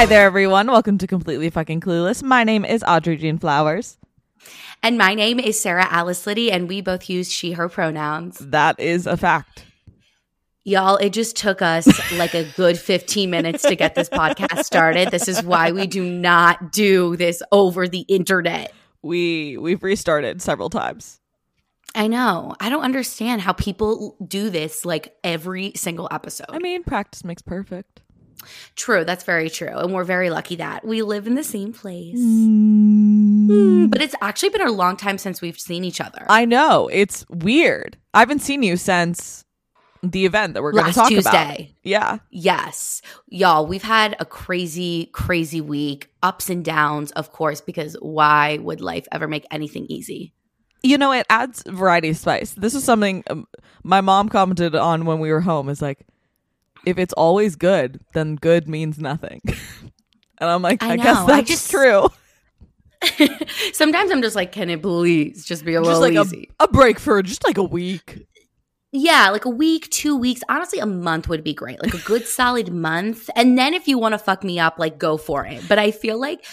Hi there, everyone. Welcome to Completely Fucking Clueless. My name is Audrey Jean Flowers. And my name is Sarah Alice Liddy, and we both use she, her pronouns. That is a fact. Y'all, it just took us like a good 15 minutes to get this podcast started. This is why we do not do this over the internet. We we've restarted several times. I know. I don't understand how people do this like every single episode. I mean, practice makes perfect. True, that's very true. And we're very lucky that we live in the same place. Mm, but it's actually been a long time since we've seen each other. I know. It's weird. I haven't seen you since the event that we're going to talk Tuesday. about. Yeah. Yes. Y'all, we've had a crazy, crazy week. Ups and downs, of course, because why would life ever make anything easy? You know, it adds variety of spice. This is something um, my mom commented on when we were home. Is like, if it's always good, then good means nothing. and I'm like, I I, guess know. I that's just- true. Sometimes I'm just like, can it please just be a Just little like a, easy? a break for just like a week. yeah, like a week, two weeks. Honestly, a month would be great. Like a good solid month. And then if you want to fuck me up, like go for it. But I feel like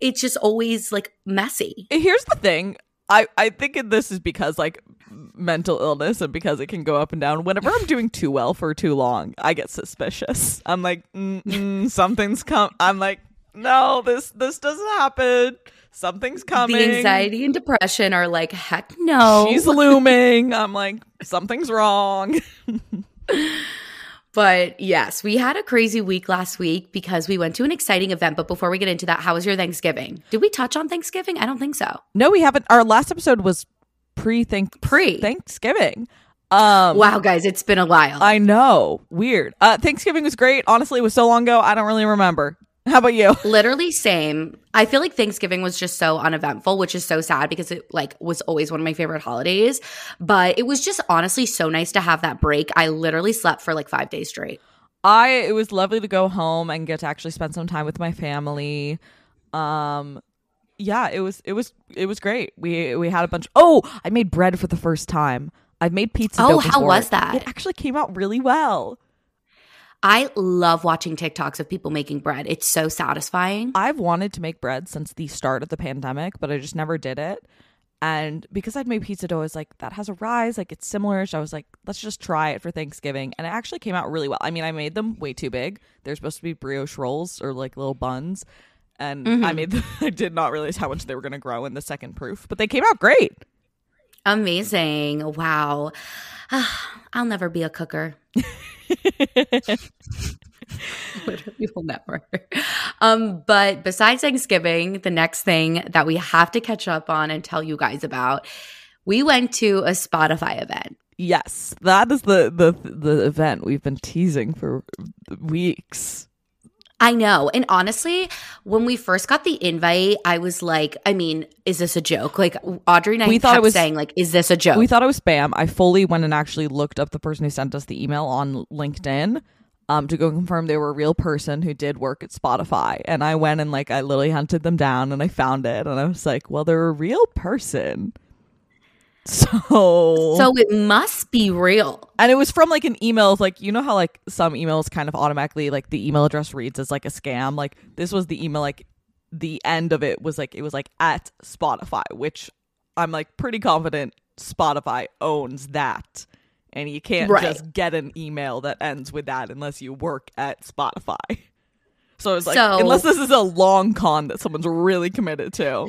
it's just always like messy. Here's the thing. I, I think this is because like mental illness and because it can go up and down. Whenever I'm doing too well for too long, I get suspicious. I'm like, something's come. I'm like, no, this this doesn't happen. Something's coming. The anxiety and depression are like, heck no. She's looming. I'm like, something's wrong. But yes, we had a crazy week last week because we went to an exciting event. But before we get into that, how was your Thanksgiving? Did we touch on Thanksgiving? I don't think so. No, we haven't. Our last episode was pre Pre. Thanksgiving. Um, Wow, guys, it's been a while. I know. Weird. Uh, Thanksgiving was great. Honestly, it was so long ago. I don't really remember. How about you? Literally same. I feel like Thanksgiving was just so uneventful, which is so sad because it like was always one of my favorite holidays. But it was just honestly so nice to have that break. I literally slept for like five days straight. I it was lovely to go home and get to actually spend some time with my family. Um yeah, it was it was it was great. We we had a bunch Oh, I made bread for the first time. I've made pizza. Oh, how was that? It actually came out really well. I love watching TikToks of people making bread. It's so satisfying. I've wanted to make bread since the start of the pandemic, but I just never did it. And because I'd made pizza dough, I was like, that has a rise, like it's similar. So I was like, let's just try it for Thanksgiving. And it actually came out really well. I mean, I made them way too big. They're supposed to be brioche rolls or like little buns. And I made them, I did not realize how much they were going to grow in the second proof, but they came out great. Amazing. Wow. I'll never be a cooker. Literally will never. Um, but besides Thanksgiving, the next thing that we have to catch up on and tell you guys about, we went to a Spotify event. Yes, that is the, the, the event we've been teasing for weeks. I know. And honestly, when we first got the invite, I was like, I mean, is this a joke? Like Audrey and I We thought it was- saying, like, is this a joke? We thought it was spam. I fully went and actually looked up the person who sent us the email on LinkedIn um, to go confirm they were a real person who did work at Spotify. And I went and like I literally hunted them down and I found it and I was like, well, they're a real person. So so it must be real. and it was from like an email like you know how like some emails kind of automatically like the email address reads as like a scam. Like this was the email like the end of it was like it was like at Spotify, which I'm like pretty confident Spotify owns that. And you can't Right. just get an email that ends with that unless you work at Spotify. So it's like So- unless this is a long con that someone's really committed to,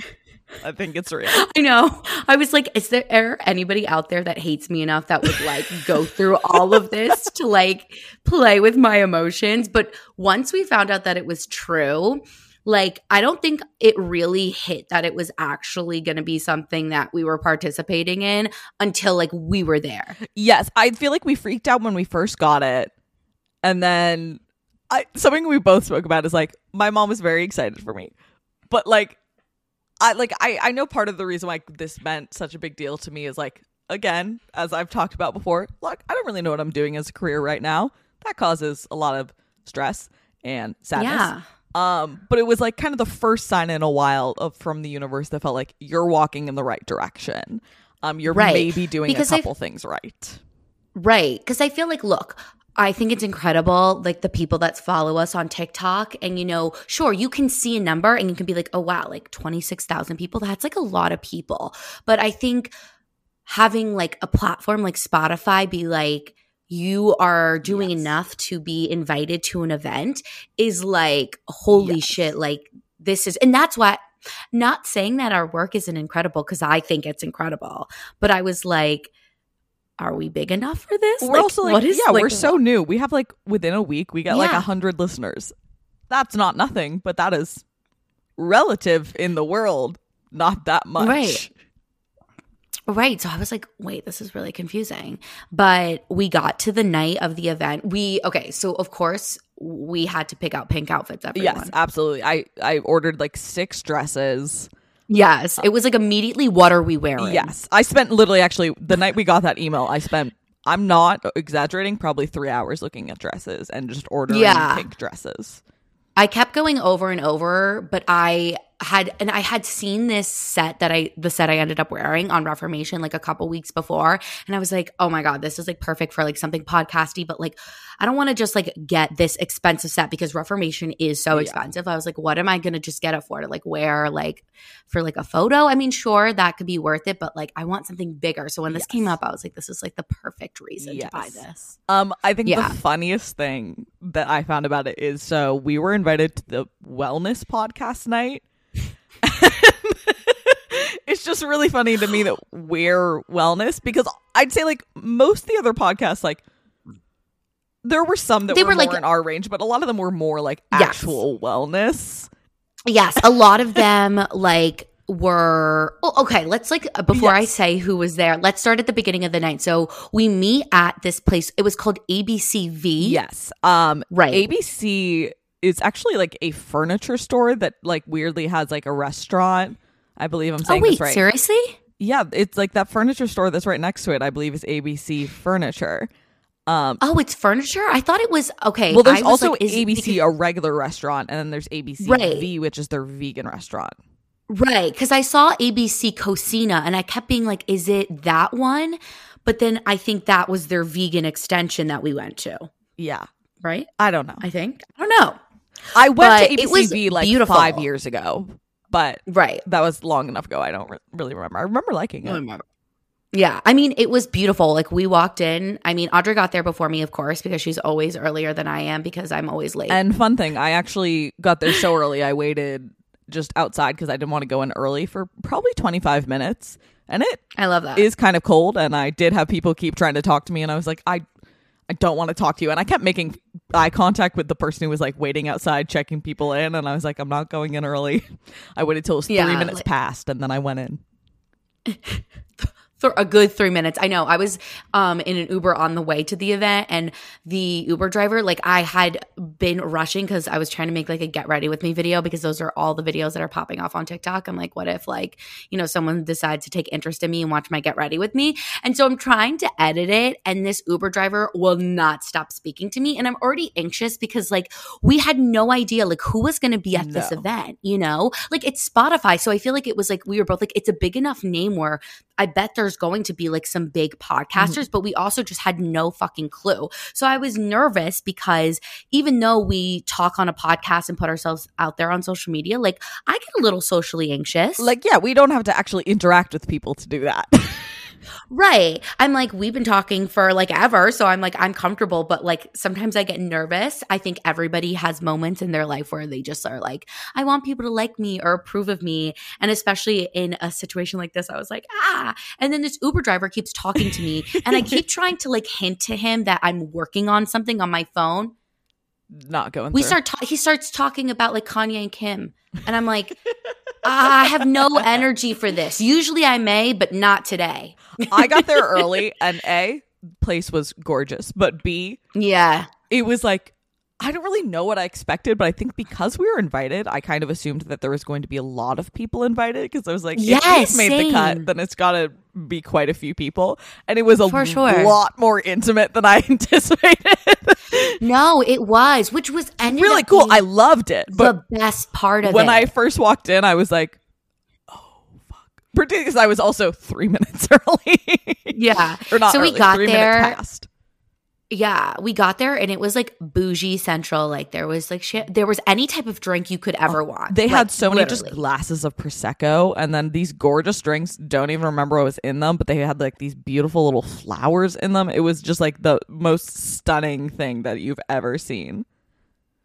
I think it's real. I know. I was like, is there anybody out there that hates me enough that would like go through all of this to like play with my emotions? But once we found out that it was true, like I don't think it really hit that it was actually going to be something that we were participating in until like we were there. Yes, I feel like we freaked out when we first got it. And then I something we both spoke about is like my mom was very excited for me. But like I like I I know part of the reason why this meant such a big deal to me is like again, as I've talked about before, look, I don't really know what I'm doing as a career right now. That causes a lot of stress and sadness. Yeah. Um, but it was like kind of the first sign in a while of from the universe that felt like you're walking in the right direction. Um, you're Right. maybe doing Because a couple things right. Right. Because I feel like, look, I think it's incredible, like the people that follow us on TikTok. And, you know, sure, you can see a number and you can be like, oh, wow, like 26,000 people. That's like a lot of people. But I think having like a platform like Spotify be like, you are doing Yes. enough to be invited to an event is like, holy Yes. shit, like this is, and that's why. Not saying that our work isn't incredible because I think it's incredible, but I was like, are we big enough for this? We're also like, what is- yeah, like, we're so new. We have like within a week, we got like a hundred listeners. That's not nothing, but that is relative in the world. Not that much. Right. Right. So I was like, wait, this is really confusing. But we got to the night of the event. We, okay. So of course, we had to pick out pink outfits, everyone. Yes, absolutely. I I ordered like six dresses. Yes. It was like immediately, what are we wearing? Yes, I spent literally actually the night we got that email. I spent. I'm not exaggerating. Probably three hours looking at dresses and just ordering Yeah. pink dresses. I kept going over and over, but I had and I had seen this set that I the set I ended up wearing on Reformation like a couple weeks before and I was like, "Oh my god, this is like perfect for like something podcasty, but like I don't want to just like get this expensive set because Reformation is so Yeah. expensive." I was like, "What am I going to just get it for to like wear like for like a photo?" I mean, sure, that could be worth it, but like I want something bigger. So when this came up, I was like, "This is like the perfect reason to buy this." Um, I think Yeah. the funniest thing that I found about it is so we were invited to the wellness podcast night. It's just really funny to me that we're wellness because I'd say like most of the other podcasts, like there were some that They were, were, more like- in our range, but a lot of them were more like Yes. actual wellness. Yes, a lot of them like were well, okay. Let's like uh, before I say who was there. Let's start at the beginning of the night. So we meet at this place. It was called ABCV. Yes. Um, right. ABC is actually like a furniture store that like weirdly has like a restaurant. I believe I'm oh saying wait, this right. seriously? Yeah, it's like that furniture store that's right next to it. I believe is ABC Furniture. Um, Oh, it's furniture. I thought it was okay. well, there's was also like, ABC, because- a regular restaurant, and then there's ABC Right. V, which is their vegan restaurant. right? Because I saw ABC Cocina, and I kept being like, "Is it that one?" But then I think that was their vegan extension that we went to. Yeah, Right? I don't know. I think I don't know. I went But to ABCV like beautiful. five years ago, but Right. that was long enough ago. I don't re- really remember. I remember liking it. Yeah, I mean, it was beautiful. Like we walked in. I mean, Audrey got there before me, of course, because she's always earlier than I am because I'm always late. And fun thing, I actually got there so early. I waited just outside because I didn't want to go in early for probably 25 minutes, and it I love that. is kind of cold and I did have people keep trying to talk to me and I was like I I don't want to talk to you and I kept making eye contact with the person who was like waiting outside checking people in and I was like I'm not going in early. I waited till it was 3 minutes like- passed and then I went in. for a good three minutes. I know. I was um in an Uber on the way to the event, and the Uber driver, like, I had been rushing because I was trying to make like a get ready with me video because those are all the videos that are popping off on TikTok. I'm like, what if like you know someone decides to take interest in me and watch my get ready with me? And so I'm trying to edit it, and this Uber driver will not stop speaking to me, and I'm already anxious because like we had no idea like who was going to be at this event. You know, like it's Spotify, so I feel like it was like we were both like it's a big enough name where I bet there's going to be like some big mm-hmm. podcasters, but we also just had no fucking clue. So I was nervous because even though we talk on a podcast and put ourselves out there on social media, like I get a little socially anxious. Like yeah, we don't have to actually interact with people to do that. Right. I'm like, we've been talking for like ever. So I'm like, I'm comfortable, but like sometimes I get nervous. I think everybody has moments in their life where they just are like, I want people to like me or approve of me. And especially in a situation like this, I was like, ah. And then this Uber driver keeps talking to me and I keep trying to like hint to him that I'm working on something on my phone. not going We through. start, ta- he starts talking about like Kanye and Kim. And I'm like, Uh, I have no energy for this. Usually I may, but not today. I got there early and A place was gorgeous, but B Yeah. it was like I don't really know what I expected, but I think because we were invited, I kind of assumed that there was going to be a lot of people invited because I was like, if Yes, we've made the cut, then it's got to be quite a few people, and it was a For sure. lot more intimate than I anticipated. No, it was, which was really cool. I loved it, but the best part of it. when it. I first walked in, I was like, oh fuck, particularly because I was also three minutes early. yeah. or not. So we early, got three there. Past. Yeah, we got there and it was like bougie central. Like there was like shit. There was any type of drink you could ever oh, want. Oh, They Like, had so many just glasses of prosecco, and then these gorgeous drinks. Don't even remember what was in them, but they had like these beautiful little flowers in them. It was just like the most stunning thing that you've ever seen.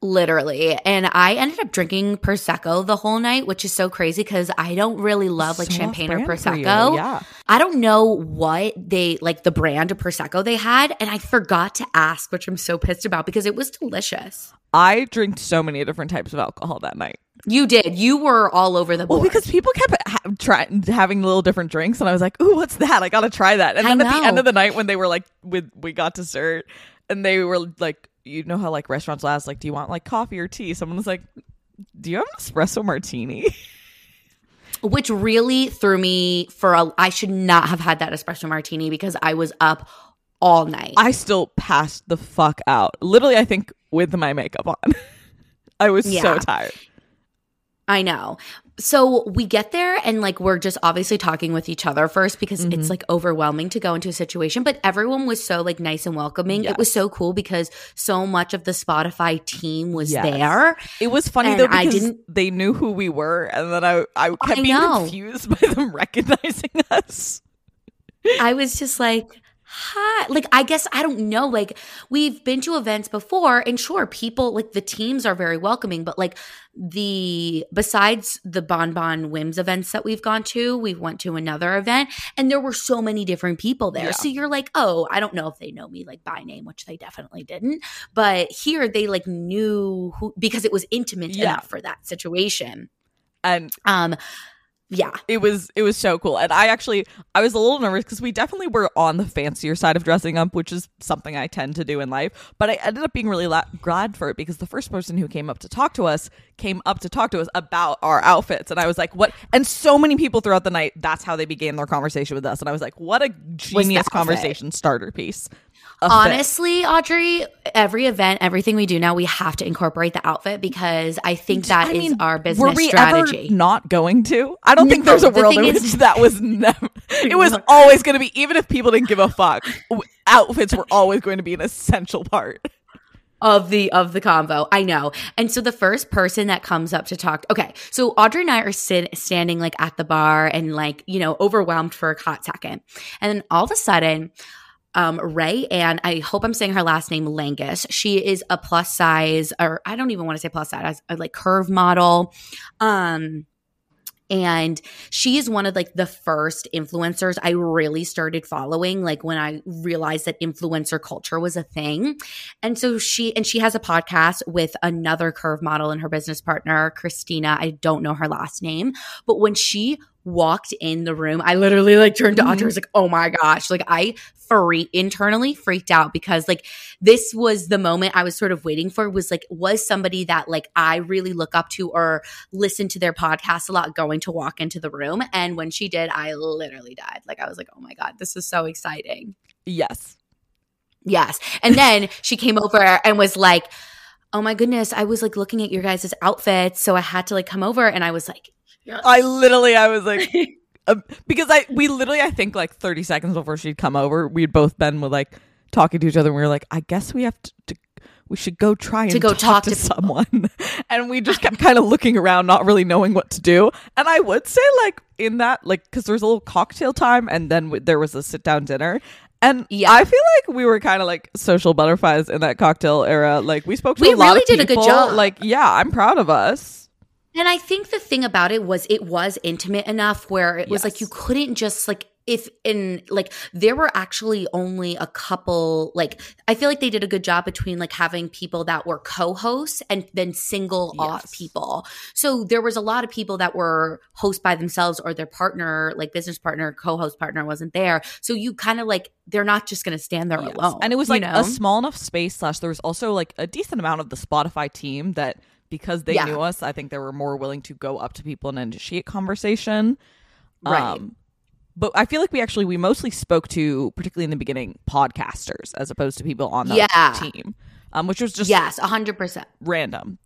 Literally. And I ended up drinking prosecco the whole night, which is so crazy because I don't really love like So champagne or off-brand for you, prosecco. Yeah, I don't know what they like the brand of prosecco they had, and I forgot to ask, which I'm so pissed about because it was delicious. I drank so many different types of alcohol that night. You did. You were all over the board. Well, because people kept ha- trying having little different drinks, and I was like, "Ooh, what's that? I gotta try that." And then at the end of the night, when they were like, "With we got dessert," and they were like, "You know how like restaurants will ask like, do you want like coffee or tea?" Someone was like, "Do you have an espresso martini?" which really threw me for a I should not have had that espresso martini because I was up all night. I still passed the fuck out. Literally, I think with my makeup on. I was so tired. I know. So we get there and like we're just obviously talking with each other first because Mm-hmm. it's like overwhelming to go into a situation, but everyone was so like nice and welcoming. It was so cool because so much of the Spotify team was Yes. there. It was funny And though I because didn't- they knew who we were, and then I I kept I being know. confused by them recognizing us. I was just like, hi. Like, I guess I don't know. Like, we've been to events before, and sure, people like the teams are very welcoming, but like the besides the bonbon Bon Whims events that we've gone to, we went to another event, and there were so many different people there. Yeah. So you're like, oh, I don't know if they know me like by name, which they definitely didn't. But here they like knew who because it was intimate Yeah. enough for that situation. And Um, yeah. it was it was so cool and i actually i was a little nervous because we definitely were on the fancier side of dressing up which is something i tend to do in life but i ended up being really la- glad for it because the first person who came up to talk to us came up to talk to us about our outfits and i was like what and so many people throughout the night that's how they began their conversation with us and i was like what a genius conversation starter piece A fit. Honestly, Audrey, every event, everything we do now, we have to incorporate the outfit because I think that I is mean, our business were we strategy. ever not going to? I don't think there's a world in is- which that was never. It was always going to be, even if people didn't give a fuck. Outfits were always going to be an essential part. Of the of the convo. I know. And so the first person that comes up to talk okay, so Audrey and I are sit, standing like at the bar and like, you know, overwhelmed for a hot second. And then all of a sudden um, Raeann I hope I'm saying her last name Langas. She is a plus size, or I don't even want to say plus size, like curve model. Um, and she is one of like the first influencers I really started following, like when I realized that influencer culture was a thing. And so she and she has a podcast with another curve model and her business partner, Christina. I don't know her last name, but when she walked in the room, I literally like turned to Audrey, I mm-hmm. was like, oh my gosh. Like I free internally freaked out because like this was the moment I was sort of waiting for was like, was somebody that like I really look up to or listen to their podcast a lot going to walk into the room. And when she did, I literally died. Like I was like, oh my God, this is so exciting. Yes. Yes. And then she came over and was like, oh my goodness, I was like looking at your guys' outfits. So I had to like come over and I was like, I literally, I was like, uh, because I, we literally, I think like 30 seconds before she'd come over, we'd both been with like talking to each other and we were like, I guess we have to, to we should go try and go talk, talk to, to someone. and we just kept kind of looking around, not really knowing what to do. And I would say, like, in that, like, because there was a little cocktail time and then w- there was a sit down dinner. And Yeah. I feel like we were kind of like social butterflies in that cocktail era. Like, we spoke to We a lot really of did a good people. job. Like, yeah, I'm proud of us. And I think the thing about it was it was intimate enough where it was like you couldn't just like if in like there were actually only a couple like I feel like they did a good job between like having people that were co-hosts and then single off people. So there was a lot of people that were host by themselves or their partner, like business partner, co-host partner wasn't there. So you kind of like they're not just going to stand there Yes. alone. And it was you like know? a small enough space. Slash, there was also like a decent amount of the Spotify team that because they Yeah. knew us, I think they were more willing to go up to people and initiate conversation. Right. Um, but I feel like we actually we mostly spoke to, particularly in the beginning, podcasters as opposed to people on the Yeah. team, um, which was just yes, a hundred percent. random.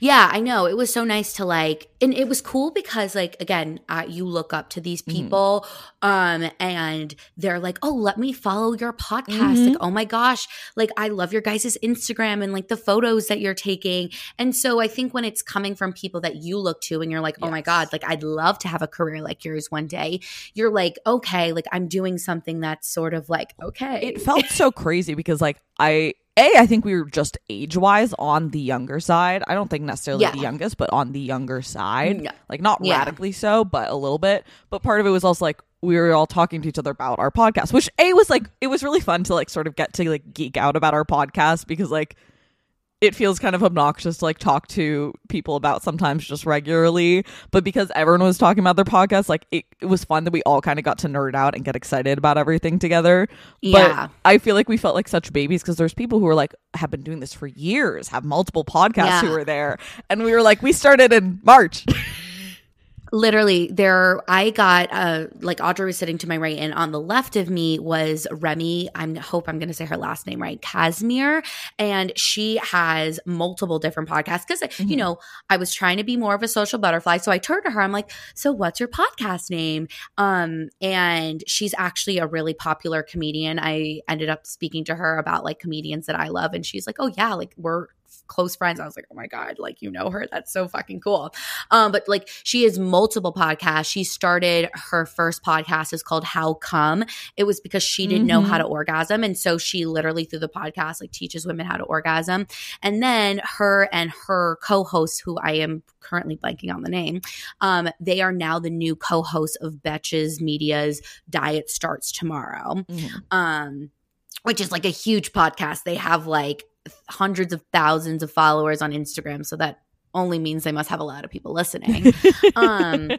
Yeah, I know. It was so nice to like, and it was cool because like again, uh, you look up to these Mhm. people, um, and they're like, "Oh, let me follow your podcast." Mhm. Like, oh my gosh, like I love your guys' Instagram and like the photos that you're taking. And so I think when it's coming from people that you look to, and you're like, "Oh my god, like I'd love to have a career like yours one day," you're like, "Okay, like I'm doing something that's sort of like okay." It felt so crazy because like I a I think we were just age wise on the younger side. I don't think necessarily Yeah. the youngest, but on the younger side. Yeah. Like not Yeah. radically so, but a little bit. But part of it was also like we were all talking to each other about our podcast, which a was like it was really fun to like sort of get to like geek out about our podcast because like it feels kind of obnoxious to like talk to people about sometimes just regularly but because everyone was talking about their podcast like it, it was fun that we all kind of got to nerd out and get excited about everything together Yeah. but i feel like we felt like such babies because there's people who are like have been doing this for years have multiple podcasts who Yeah. were there and we were like we started in march literally there i got uh like audrey was sitting to my right and on the left of me was remy. I hope i'm gonna say her last name right Kassimir. And she has multiple different podcasts because you Mhm. know i was trying to be more of a social butterfly. So i turned to her i'm like so what's your podcast name? Um and she's actually a really popular comedian. I ended up speaking to her about like comedians that i love and she's like oh yeah like we're close friends i was like oh my god like you know her that's so fucking cool um, but like she has multiple podcasts. She started her first podcast is called How Come. It was because she didn't know how to orgasm. And so she literally through the podcast like teaches women how to orgasm. And then her and her co-host, who I am currently blanking on the name, um, they are now the new co-hosts of Betches Media's Diet Starts Tomorrow um, which is like a huge podcast. They have like hundreds of thousands of followers on Instagram, so that only means they must have a lot of people listening. um,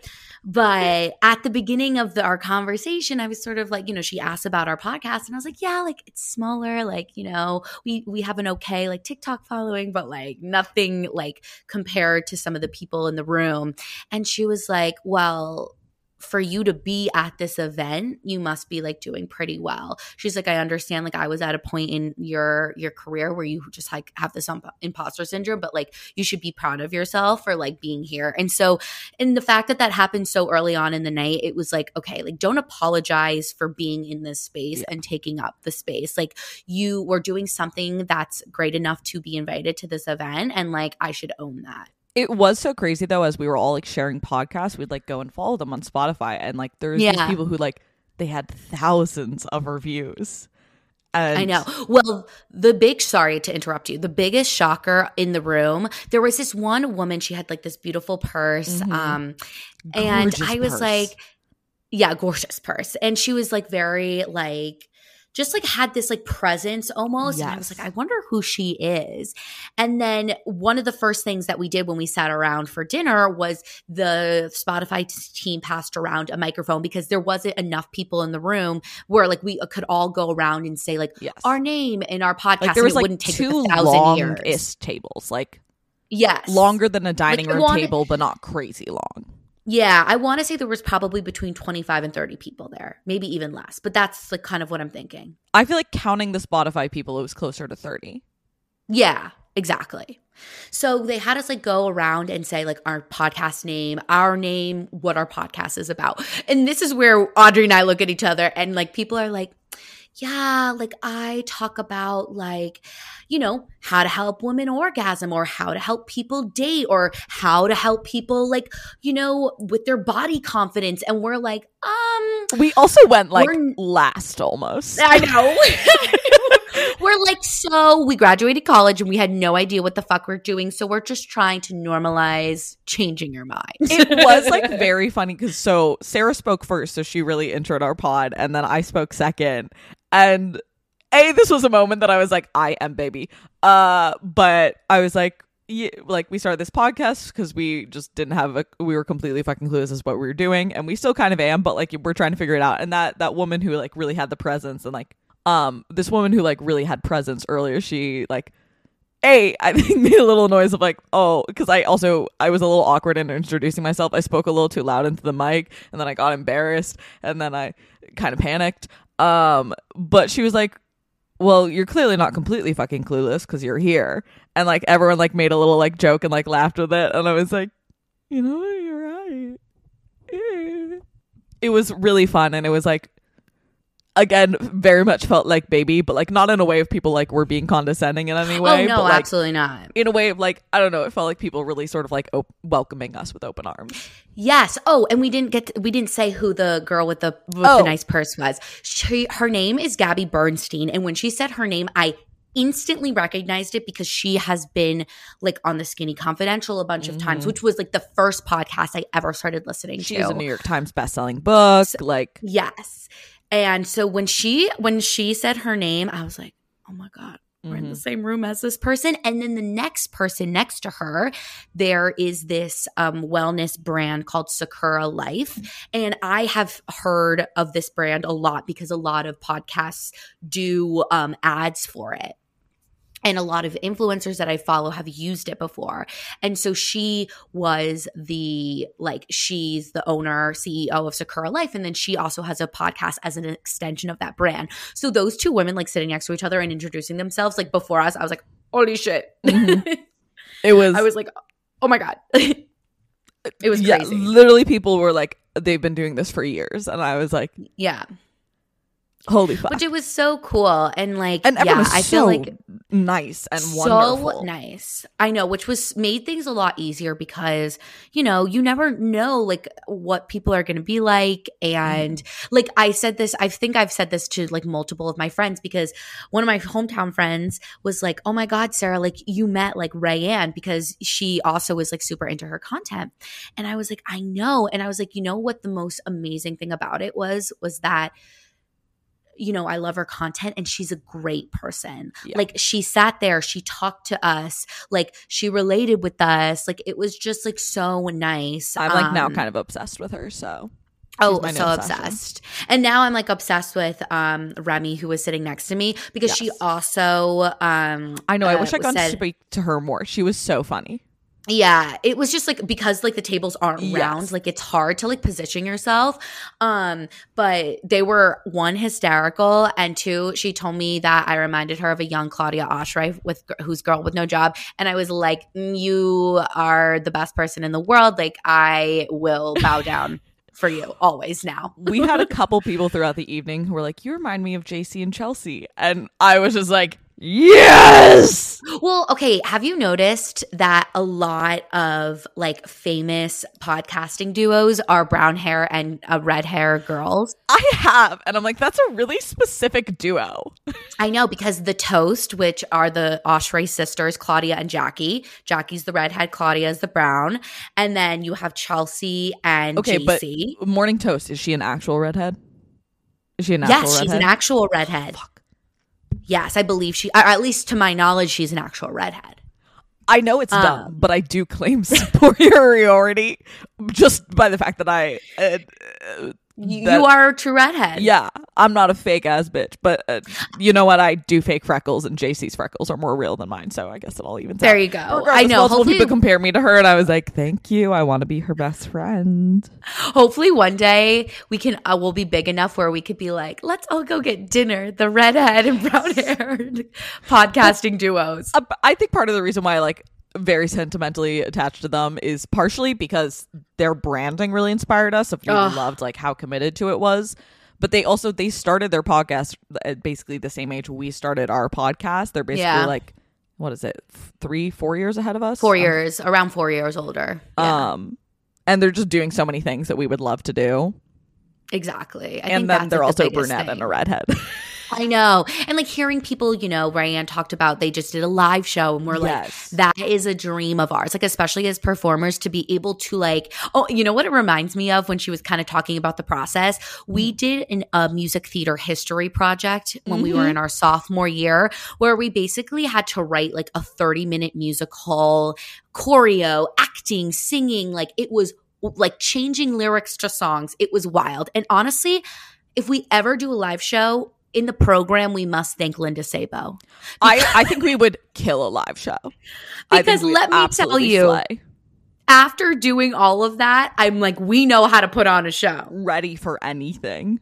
but at the beginning of the, our conversation, I was sort of like, you know, she asked about our podcast, and I was like, yeah, like it's smaller, like you know, we we have an okay like TikTok following, but like nothing like compared to some of the people in the room. And she was like, well for you to be at this event you must be like doing pretty well. She's like i understand like i was at a point in your your career where you just like have this um, imposter syndrome but like you should be proud of yourself for like being here. And so and the fact that that happened so early on in the night it was like okay like don't apologize for being in this space Yeah. and taking up the space. Like you were doing something that's great enough to be invited to this event and like i should own that It was so crazy though, as we were all like sharing podcasts, we'd like go and follow them on Spotify, and like there's these people who like they had thousands of reviews. And I know. Well, the big sorry to interrupt you. The biggest shocker in the room, there was this one woman, she had like this beautiful purse. Mhm. Um and Gorgeous I was purse. like, yeah, gorgeous purse. And she was like very like just like had this like presence almost. And I was like, I wonder who she is. And then one of the first things that we did when we sat around for dinner was the Spotify team passed around a microphone because there wasn't enough people in the room where like we uh, could all go around and say like yes, our name in our podcast. like there was and like wouldn't take two like, a thousand years. longest tables, like Yes, longer than a dining Like, room long- table, but not crazy long. Yeah, I want to say there was probably between twenty five and thirty people there, maybe even less. But that's like kind of what I'm thinking. I feel like counting the Spotify people, it was closer to thirty. Yeah, exactly. So they had us like go around and say like our podcast name, our name, what our podcast is about. And this is where Audrey and I look at each other and like people are like, yeah, like I talk about like, you know, how to help women orgasm or how to help people date or how to help people like, you know, with their body confidence. And we're like, um, We also went like last almost. I know. we're like, so we graduated college and we had no idea what the fuck we're doing. So we're just trying to normalize changing your mind. it was like very funny because so Sarah spoke first, so she really introed our pod, and then I spoke second. And a this was a moment that I was like, I am baby. Uh, but I was like. Yeah, like we started this podcast because we just didn't have a we were completely fucking clueless as what we were doing and we still kind of am but like we're trying to figure it out and that that woman who like really had the presence and like um this woman who like really had presence earlier she like a i think made a little noise of like oh because i also i was a little awkward in introducing myself i spoke a little too loud into the mic and then i got embarrassed and then i kind of panicked um but she was like well, you're clearly not completely fucking clueless because you're here. And like everyone like made a little like joke and like laughed with it. And I was like, you know? You're right. It was really fun. And it was like, again, very much felt like baby, but like not in a way of people like were being condescending in any way. oh no, but, like, absolutely not. In a way of like, I don't know, it felt like people really sort of like op- welcoming us with open arms. Yes. Oh, and we didn't get to, we didn't say who the girl with the with Oh. the nice purse was. She her name is Gabby Bernstein, and when she said her name, I instantly recognized it because she has been like on the Skinny Confidential a bunch of times, Mhm. which was like the first podcast I ever started listening She to. is a New York Times bestselling book. Like, Yes. And so when she when she said her name, I was like, "Oh my god, we're in the mhm. same room as this person." And then the next person next to her, there is this um, wellness brand called Sakara Life, and I have heard of this brand a lot because a lot of podcasts do um, ads for it. And a lot of influencers that I follow have used it before. And so she was the like she's the owner CEO of Sakara Life and then she also has a podcast as an extension of that brand. So those two women like sitting next to each other and introducing themselves like before us I was like holy shit. Mhm. it was, I was like oh my god. it was yeah, crazy. literally people were like, they've been doing this for years. And I was like, Yeah. holy fuck. Which it was so cool and like and yeah, I so feel like nice and wonderful. so wonderful. nice. I know, which was made things a lot easier because you know you never know like what people are going to be like, and Mm-hmm. like I said this, I think I've said this to like multiple of my friends because one of my hometown friends was like, "Oh my god, Sarah, like you met like Raeann because she also was like super into her content," and I was like, "I know," and I was like, "You know what? The most amazing thing about it was was that." You know, I love her content and she's a great person. Yeah. Like she sat there, she talked to us, like she related with us. Like it was just like so nice. I'm like now Um, kind of obsessed with her. So Oh, so obsessed. And now I'm like obsessed with um Remy who was sitting next to me because she also um I know. I uh, wish I got to speak to her more. She was so funny. Yeah, it was just like because like the tables aren't Yes. round, like it's hard to like position yourself. Um, but they were one hysterical, and two, she told me that I reminded her of a young Claudia Oshry with who's girl with no job, and I was like, "Mm, "You are the best person in the world. Like I will bow down for you always." Now, We had a couple people throughout the evening who were like, "You remind me of JC and Chelsea," and I was just like, "Yes." Well, okay. Have you noticed that a lot of like famous podcasting duos are brown hair and uh, red hair girls? I have, and I'm like, that's a really specific duo. I know because the Toast, which are the Oshry sisters, Claudia and Jackie. Jackie's the redhead, Claudia is the brown, and then you have Chelsea and Okay, but Morning Toast is she an actual redhead? Is she an actual yes, she's redhead? an actual redhead. Fuck. Yes, I believe she, at least to my knowledge, she's an actual redhead. I know it's Um, dumb, but I do claim superiority just by the fact that I. Uh, uh, You, that- you are a true redhead. Yeah, I'm not a fake ass bitch, but uh, you know what? I do fake freckles, and JC's freckles are more real than mine, so I guess it all evens There out. you go. Regardless, I know. Multiple Hopefully, people compare me to her, and I was like, "Thank you. I want to be her best friend." hopefully one day we can. Uh, we'll be big enough where we could be like, let's all go get dinner. The redhead and brown haired podcasting duos. Uh, I think part of the reason why I like very sentimentally attached to them is partially because their branding really inspired us. If we Ugh. loved like how committed to it was. But they also they started their podcast at basically the same age we started our podcast. They're basically Yeah. like what is it? Three, four years ahead of us? Four Um, years, around four years older. Yeah, Um and they're just doing so many things that we would love to do. exactly. I think and that's, then they're the also biggest brunette thing. and a redhead. I know. And like hearing people, you know, Ryan talked about they just did a live show and we're like, that is a dream of ours. Like, especially as performers to be able to like, oh, you know what it reminds me of when she was kind of talking about the process? We did an, a music theater history project when we were Mhm. in our sophomore year where we basically had to write like a 30 minute musical choreo, acting, singing. Like it was like changing lyrics to songs. It was wild. And honestly, if we ever do a live show in the program, we must thank Linda Sabo. I, I think we would kill a live show. Because let me tell you, slay. After doing all of that, I'm like, we know how to put on a show. ready for anything.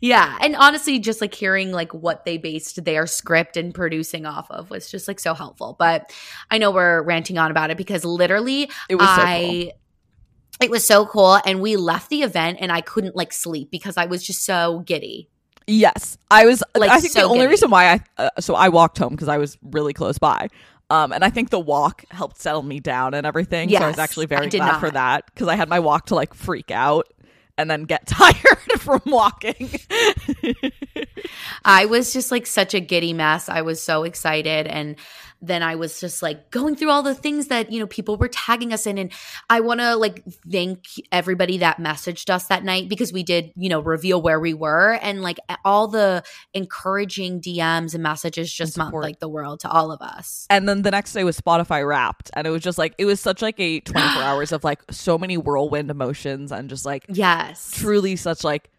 Yeah. And honestly, just like hearing like what they based their script and producing off of was just like so helpful. But I know we're ranting on about it because literally It was so I it was so cool and we left the event and I couldn't like sleep because I was just so giddy. Yes, I was. Like, I think so the only giddy. reason why I uh, so I walked home because I was really close by, um, and I think the walk helped settle me down and everything. so I was actually very glad for that because I had my walk to like freak out and then get tired from walking. I was just like such a giddy mess. I was so excited. And then I was just like going through all the things that, you know, people were tagging us in. And I want to like thank everybody that messaged us that night because we did, you know, reveal where we were. And like all the encouraging DMs and messages just meant like the world to all of us. and then the next day was Spotify Wrapped, and it was just like it was such like a twenty four hours of like so many whirlwind emotions and just like Yes. truly such like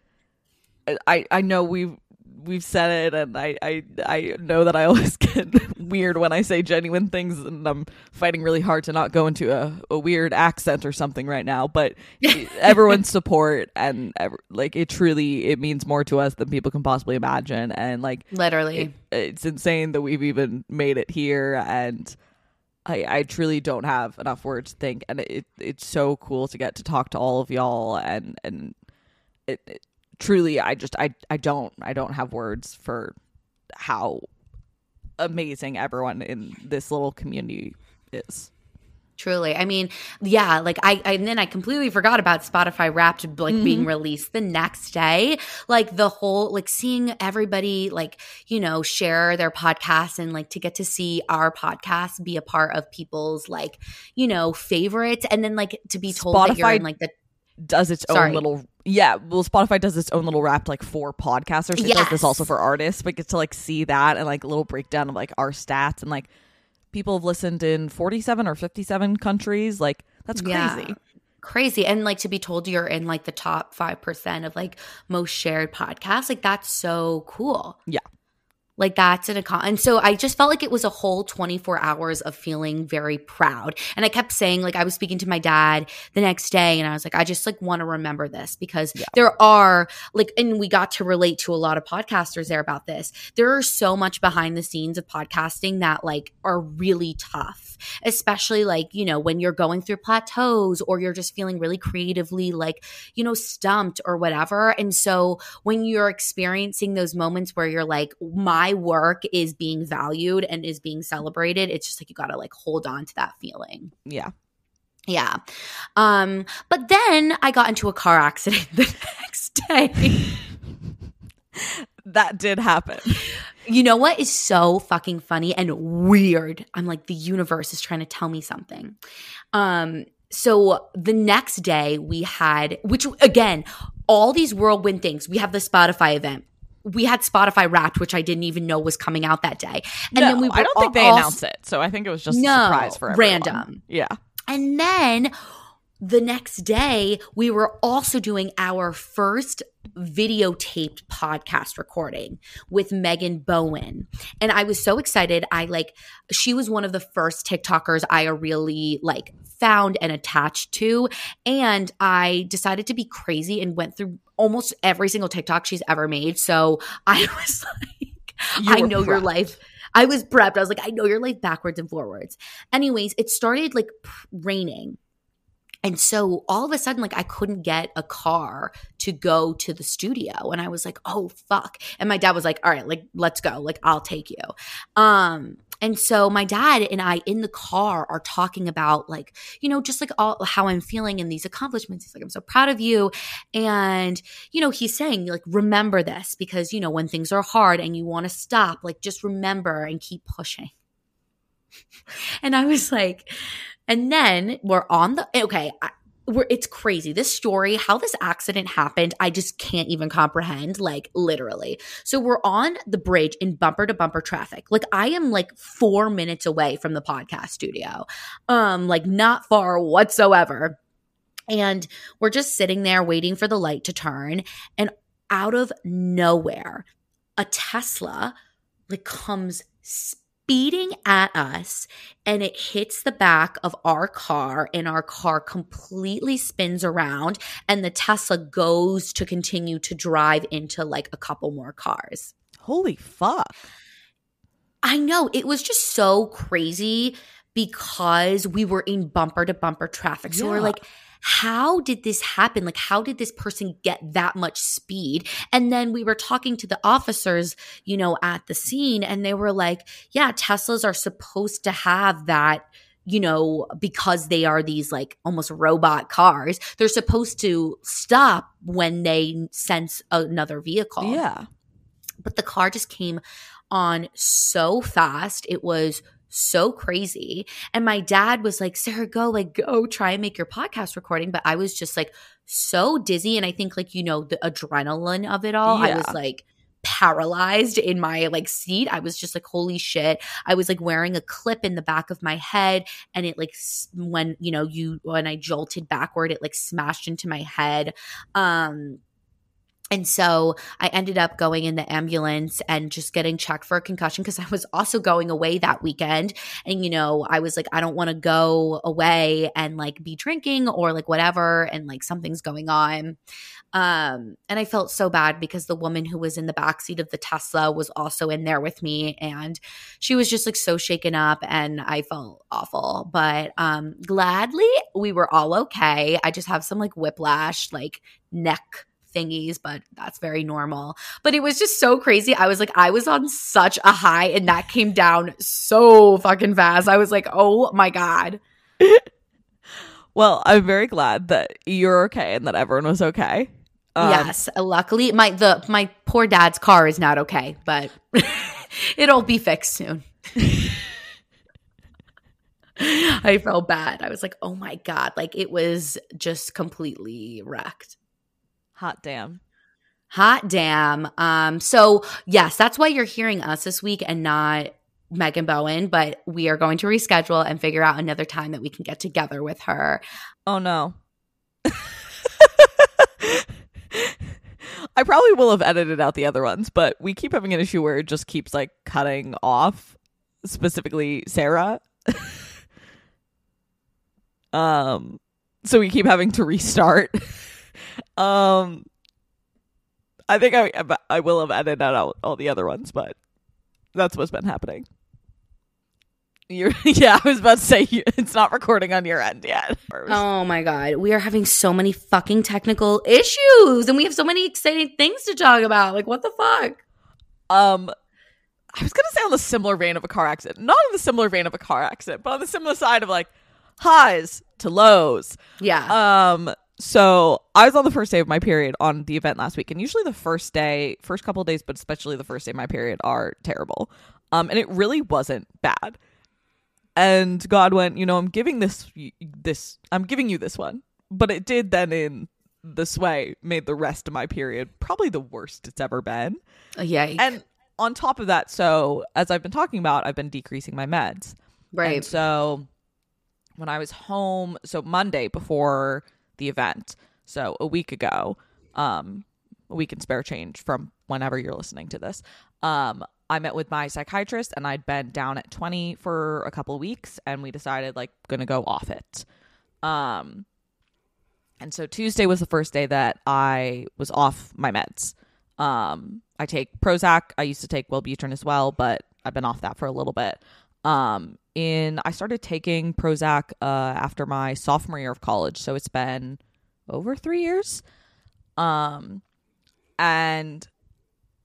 I I know we've we've said it and I I I know that I always get weird when I say genuine things and I'm fighting really hard to not go into a, a weird accent or something right now but everyone's support and ev- like it truly it means more to us than people can possibly imagine and like Literally. it, it's insane that we've even made it here and I, I truly don't have enough words to think and it, it's so cool to get to talk to all of y'all and and it, it truly I just I I don't I don't have words for how amazing everyone in this little community is. Truly. I mean, yeah, like I, I and then I completely forgot about Spotify Wrapped like mm-hmm. being released the next day. Like the whole like seeing everybody like, you know, share their podcasts and like to get to see our podcast be a part of people's like, you know, favorites and then like to be told that you're in like the Does its Sorry. own little yeah, well Spotify does its own little wrapped like for podcasters. It does this also for artists, but get to like see that and like a little breakdown of like our stats and like people have listened in 47 or 57 countries. Like that's Yeah. crazy. crazy and like to be told you're in like the top 5% of like most shared podcasts like that's so cool Yeah. Like that's an account and so i just felt like it was a whole 24 hours of feeling very proud. And i kept saying like i was speaking to my dad the next day and i was like i just like want to remember this because Yeah. there are like and we got to relate to a lot of podcasters there about this. There are so much behind the scenes of podcasting that like are really tough especially like you know when you're going through plateaus or you're just feeling really creatively like you know stumped or whatever and so when you're experiencing those moments where you're like my work is being valued and is being celebrated it's just like you got to like hold on to that feeling Yeah. yeah um but then i got into a car accident the next day That did happen. You know what is so fucking funny and weird? I'm like the universe is trying to tell me something. Um so the next day we had which again, all these whirlwind things. We have the Spotify event. We had Spotify Wrapped, which I didn't even know was coming out that day. And no, then we I don't were think they all- announced it. So I think it was just No, a surprise for everyone. random. Yeah. And then the next day, we were also doing our first videotaped podcast recording with Megan Bowen. And I was so excited. I like, she was one of the first TikTokers I really like found and attached to. And I decided to be crazy and went through almost every single TikTok she's ever made. So I was like, I know your life. I was prepped. I was like, I know your life backwards and forwards. Anyways, it started like raining. And so all of a sudden, like I couldn't get a car to go to the studio. And I was like, oh fuck. And my dad was like, all right, like, let's go. Like, I'll take you. Um, and so my dad and I in the car are talking about like, you know, just like all how I'm feeling in these accomplishments. He's like, I'm so proud of you. And, you know, he's saying, like, remember this because, you know, when things are hard and you want to stop, like, just remember and keep pushing. and I was like, and then we're on the, okay, we're, it's crazy. This story, how this accident happened, I just can't even comprehend, like, literally. So we're on the bridge in bumper to bumper traffic. Like, I am like four minutes away from the podcast studio, um, like, not far whatsoever. And we're just sitting there waiting for the light to turn. And out of nowhere, a Tesla like comes speeding at us and it hits the back of our car and our car completely spins around and the Tesla goes to continue to drive into like a couple more cars. Holy fuck. I know it was just so crazy because we were in bumper to bumper traffic. So we're like, how did this happen? Like, how did this person get that much speed? And then we were talking to the officers, you know, at the scene, and they were like, yeah, Teslas are supposed to have that. You know, because they are these like almost robot cars, they're supposed to stop when they sense another vehicle Yeah. but the car just came on so fast. It was so crazy. And my dad was like, Sarah, go, like, go try and make your podcast recording. But I was just like so dizzy. And I think, like, you know, the adrenaline of it all, I was like, paralyzed in my like seat i was just like holy shit i was like wearing a clip in the back of my head and it like when you know you when i jolted backward it like smashed into my head um and so I ended up going in the ambulance and just getting checked for a concussion because I was also going away that weekend. And, you know, I was like, I don't want to go away and like be drinking or like whatever. And like something's going on. Um, and I felt so bad because the woman who was in the backseat of the Tesla was also in there with me. And she was just like so shaken up and I felt awful. But um, gladly, we were all okay. I just have some like whiplash, like neck thingies, but that's very normal. But it was just so crazy. I was like, I was on such a high and that came down so fucking fast. I was like, oh my God. Well, I'm very glad that you're okay and that everyone was okay. Um, yes. Luckily, my the my poor dad's car is not okay, but it'll be fixed soon. I felt bad. I was like, oh my God. Like it was just completely wrecked. Hot damn. Hot damn. Um, so yes, that's why you're hearing us this week and not Megan Bowen, but we are going to reschedule and figure out another time that we can get together with her. Oh no. I probably will have edited out the other ones, but we keep having an issue where it just keeps like cutting off specifically Sarah. um so we keep having to restart. um I think I I will have edited out all the other ones, but that's what's been happening. You're yeah, I was about to say it's not recording on your end yet. Oh my God. We are having so many fucking technical issues and we have so many exciting things to talk about. Like, what the fuck? Um, I was gonna say on the similar vein of a car accident, not on the similar vein of a car accident, but on the similar side of like highs to lows. Yeah. Um, so I was on the first day of my period on the event last week, and usually the first day, first couple of days, but especially the first day of my period are terrible. Um, and it really wasn't bad. And God went, you know, I'm giving this, this, I'm giving you this one, but it did then in this way made the rest of my period probably the worst it's ever been. yeah. And on top of that, so as I've been talking about, I've been decreasing my meds. right. And so when I was home, so Monday before the event, so a week ago, um, a week and spare change from whenever you're listening to this, um, I met with my psychiatrist and I'd been down at 20 for a couple weeks and we decided like gonna go off it. Um, and so Tuesday was the first day that I was off my meds. Um, I take Prozac. I used to take Wellbutrin as well, but I've been off that for a little bit. Um, in I started taking Prozac uh, after my sophomore year of college, so it's been over three years. Um, and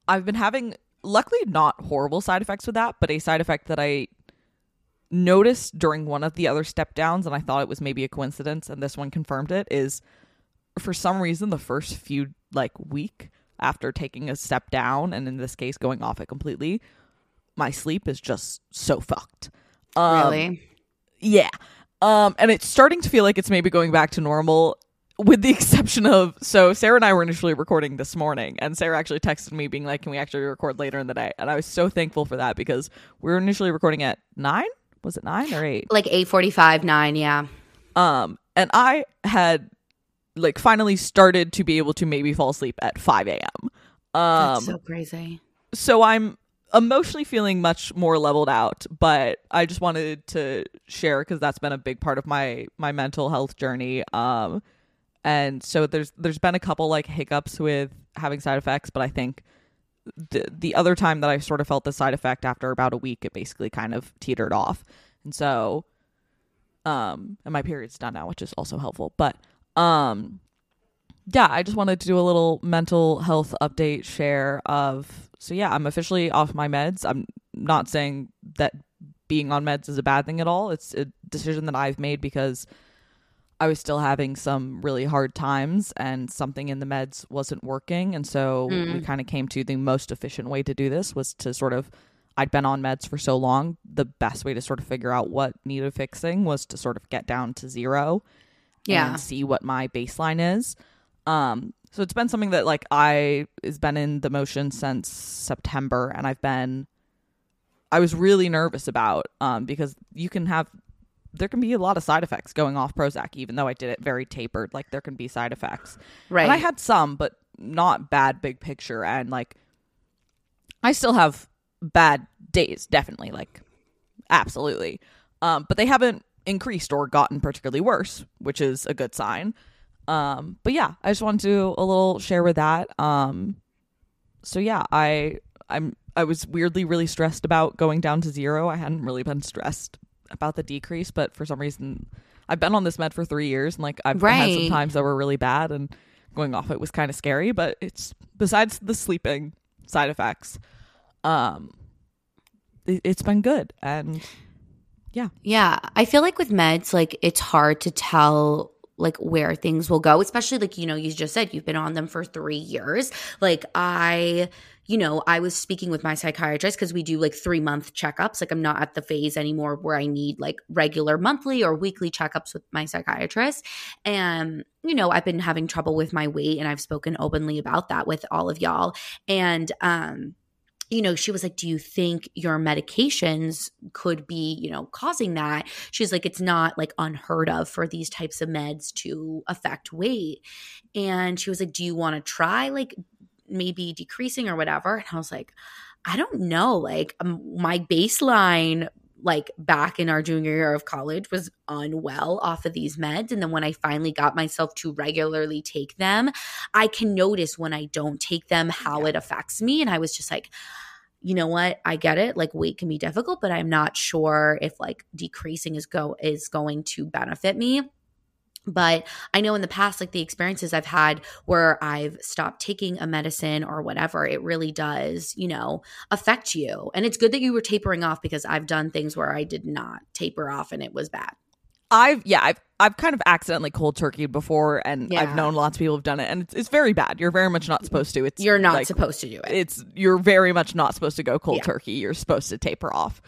I've been having luckily not horrible side effects with that, but a side effect that I noticed during one of the other step downs, and I thought it was maybe a coincidence, and this one confirmed it, is for some reason the first few like week after taking a step down, and in this case going off it completely, my sleep is just so fucked. Um, really? yeah. Um, and it's starting to feel like it's maybe going back to normal, with the exception of so Sarah and I were initially recording this morning, and Sarah actually texted me being like, "Can we actually record later in the day?" And I was so thankful for that because we were initially recording at nine. Was it nine or eight? Like 845, 9. Yeah. Um, and I had like finally started to be able to maybe fall asleep at five a.m. Um, That's so crazy. so I'm emotionally feeling much more leveled out, but I just wanted to share because that's been a big part of my my mental health journey. Um, and so there's there's been a couple like hiccups with having side effects, but I think the the other time that I sort of felt the side effect after about a week, it basically kind of teetered off, and so um, and my period's done now, which is also helpful, but um yeah, I just wanted to do a little mental health update share of so yeah, I'm officially off my meds. I'm not saying that being on meds is a bad thing at all. It's a decision that I've made because I was still having some really hard times and something in the meds wasn't working and so Mm. we kind of came to the most efficient way to do this was to sort of I'd been on meds for so long, the best way to sort of figure out what needed fixing was to sort of get down to zero Yeah. and see what my baseline is. Um, so it's been something that like I has been in the motion since September, and I've been, I was really nervous about um because you can have, there can be a lot of side effects going off Prozac, even though I did it very tapered. Like there can be side effects, Right. and I had some, but not bad big picture, and like I still have bad days, definitely, like absolutely. Um, but they haven't increased or gotten particularly worse, which is a good sign. Um, but yeah, I just wanted to do a little share with that. Um, so yeah, I I'm I was weirdly really stressed about going down to zero. I hadn't really been stressed about the decrease, but for some reason, I've been on this med for three years, and like I've had some times that were really bad, and going off it was kind of scary. But it's besides the sleeping side effects, um, it, it's been good, and yeah, Yeah, I feel like with meds, like it's hard to tell like where things will go, especially like you know you just said you've been on them for 3 years. Like I you know, I was speaking with my psychiatrist because we do like three month checkups. Like, I'm not at the phase anymore where I need like regular monthly or weekly checkups with my psychiatrist. And, you know, I've been having trouble with my weight and I've spoken openly about that with all of y'all. And, um, you know, she was like, Do you think your medications could be, you know, causing that? She's like, It's not like unheard of for these types of meds to affect weight. And she was like, Do you want to try like maybe decreasing or whatever? And I was like, I don't know. Like, um, my baseline like back in our junior year of college was unwell off of these meds. And then when i finally got myself to regularly take them i can notice when i don't take them how Yeah. it affects me. And i was just like you know what? I get it. Like weight can be difficult but i'm not sure if like decreasing is go is going to benefit me but I know in the past, like the experiences I've had where I've stopped taking a medicine or whatever, it really does, you know, affect you. And it's good that you were tapering off because I've done things where I did not taper off and it was bad. I've yeah, I've I've kind of accidentally cold turkeyed before, and Yeah. I've known lots of people have done it, and it's, it's very bad. You're very much not supposed to. It's You're not like, supposed to do it. It's you're very much not supposed to go cold Yeah. turkey. You're supposed to taper off.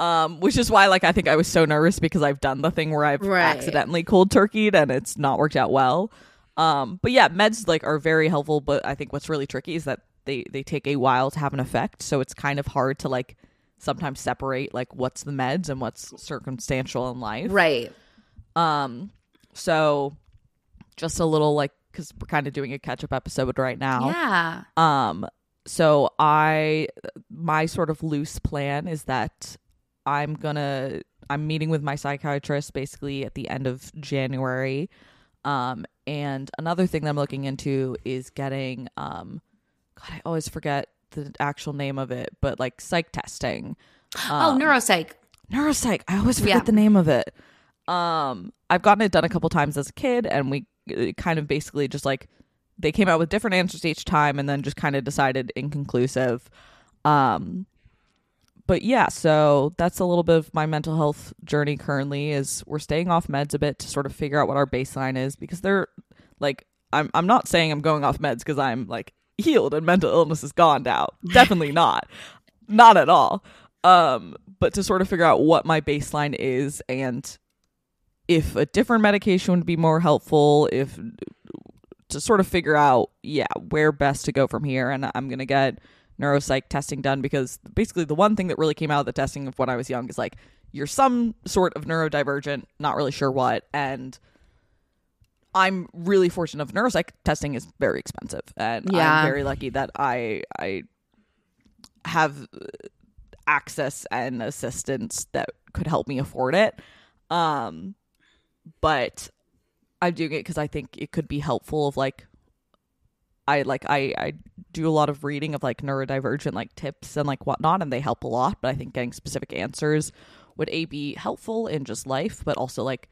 Um, which is why like I think I was so nervous because I've done the thing where I've Right. accidentally cold turkeyed and it's not worked out well. Um, but yeah, meds like are very helpful, but I think what's really tricky is that they they take a while to have an effect, so it's kind of hard to like sometimes separate like what's the meds and what's circumstantial in life. right. Um, so just a little like because we're kind of doing a catch up episode right now. Yeah. Um, so I my sort of loose plan is that I'm gonna I'm meeting with my psychiatrist basically at the end of January. Um, and another thing that I'm looking into is getting um, God, I always forget the actual name of it, but like psych testing. oh, Um, neuropsych. neuropsych i always forget Yeah. the name of it um i've gotten it done a couple times as a kid and we kind of basically just like they came out with different answers each time and then just kind of decided inconclusive um but yeah so that's a little bit of my mental health journey currently is we're staying off meds a bit to sort of figure out what our baseline is because they're like i'm i'm not saying i'm going off meds because i'm like healed and mental illness is gone now. Definitely not. Not at all. Um but to sort of figure out what my baseline is and if a different medication would be more helpful if to sort of figure out yeah where best to go from here. And i'm gonna get neuropsych testing done because basically the one thing that really came out of the testing of when i was young is like you're some sort of neurodivergent not really sure what and i'm really fortunate of neuropsych testing is very expensive and Yeah. i'm very lucky that i i have access and assistance that could help me afford it. Um, but I'm doing it because I think it could be helpful. Of like, I like I I do a lot of reading of like neurodivergent like tips and like whatnot, and they help a lot. But I think getting specific answers would a be helpful in just life, but also like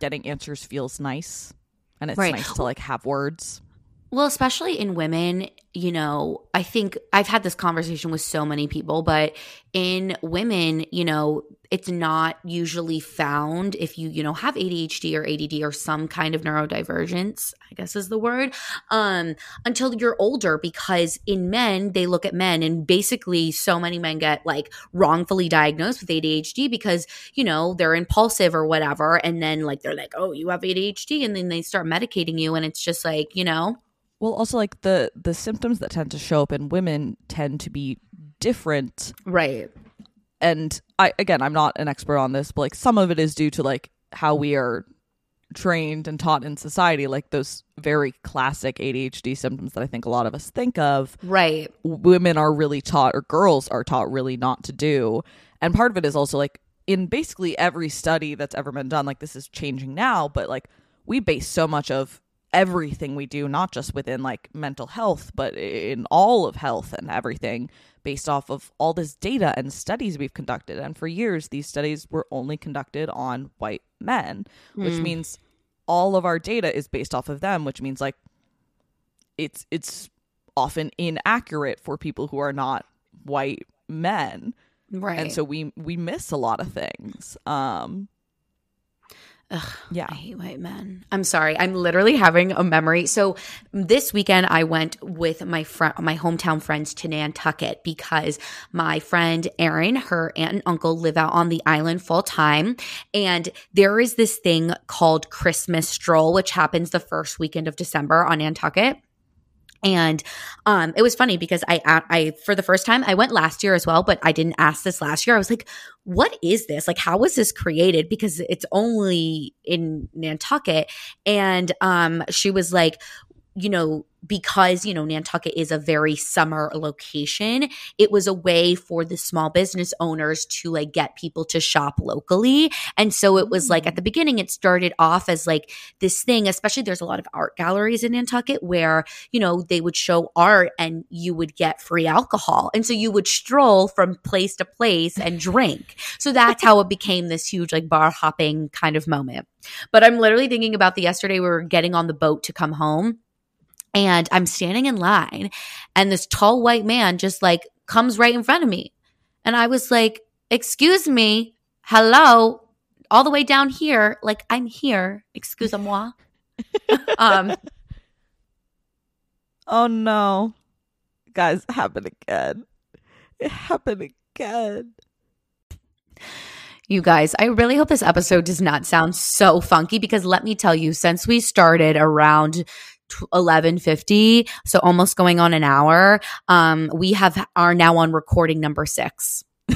getting answers feels nice, and it's Right. nice to like have words. Well, especially in women, you know, I think I've had this conversation with so many people, but in women, you know, it's not usually found if you, you know, have ADHD or ADD or some kind of neurodivergence, I guess is the word, um, until you're older because in men, they look at men and basically so many men get like wrongfully diagnosed with ADHD because, you know, they're impulsive or whatever. And then like they're like, oh, you have ADHD. And then they start medicating you. And it's just like, you know, Well, also like the the symptoms that tend to show up in women tend to be different right. And I again, I'm not an expert on this, but like some of it is due to like how we are trained and taught in society, like those very classic ADHD symptoms that I think a lot of us think of. Right. Women are really taught, or girls are taught, really not to do. And part of it is also like in basically every study that's ever been done, like this is changing now, but like we base so much of everything we do, not just within like mental health, but in all of health and everything, based off of all this data and studies we've conducted. And for years, these studies were only conducted on white men, which Mm. means all of our data is based off of them, which means like it's it's often inaccurate for people who are not white men Right. and so we we miss a lot of things um Ugh, yeah I hate white men. I'm sorry. I'm literally having a memory. So this weekend I went with my friend, my hometown friends to Nantucket because my friend Erin, her aunt and uncle live out on the island full time, and there is this thing called Christmas Stroll, which happens the first weekend of December on Nantucket. And um, it was funny because I, I, for the first time, I went last year as well, but I didn't ask this last year. I was like, what is this? Like, how was this created? Because it's only in Nantucket. And um, she was like, you know, because, you know, Nantucket is a very summer location, it was a way for the small business owners to like get people to shop locally. And so it was like at the mm. beginning, it started off as like this thing, especially there's a lot of art galleries in Nantucket where, you know, they would show art and you would get free alcohol. And so you would stroll from place to place and drink. So that's how it became this huge like bar hopping kind of moment. But I'm literally thinking about the yesterday we were getting on the boat to come home and I'm standing in line and this tall white man just like comes right in front of me. And I was like, "Excuse me. Hello." All the way down here, like I'm here. Excuse-moi. um oh no guys it happened again it happened again You guys, I really hope this episode does not sound so funky because let me tell you, since we started around eleven fifty, so almost going on an hour, um, we have are now on recording number six.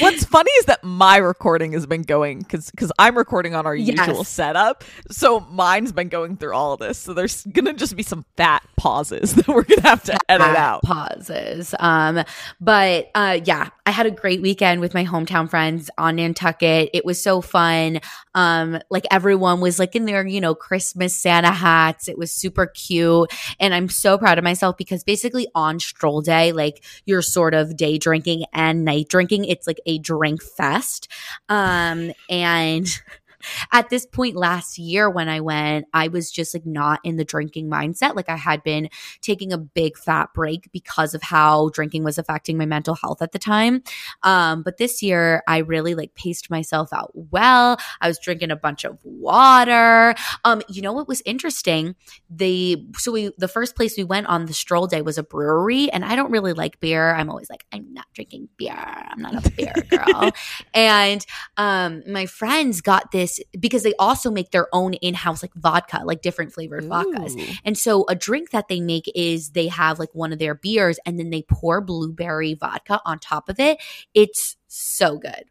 what's funny is that my recording has been going because because i'm recording on our Yes. usual setup so mine's been going through all of this so there's gonna just be some fat pauses that we're gonna have to edit out pauses. Um, but uh, yeah, I had a great weekend with my hometown friends on Nantucket. It was so fun. Um, like everyone was like in their, you know, Christmas Santa hats. It was super cute. And I'm so proud of myself because basically on stroll day, like you're sort of day drinking and night drinking. It's like a drink fest. Um, and at this point last year when I went, I was just like not in the drinking mindset. Like I had been taking a big fat break because of how drinking was affecting my mental health at the time. Um, but this year I really like paced myself out well. I was drinking a bunch of water. Um, you know what was interesting? The so we the first place we went on the stroll day was a brewery, and I don't really like beer. I'm always like, I'm not drinking beer. I'm not a beer girl. and um, my friends got this because they also make their own in-house like vodka, like different flavored vodkas. And so a drink that they make is they have like one of their beers and then they pour blueberry vodka on top of it. It's so good.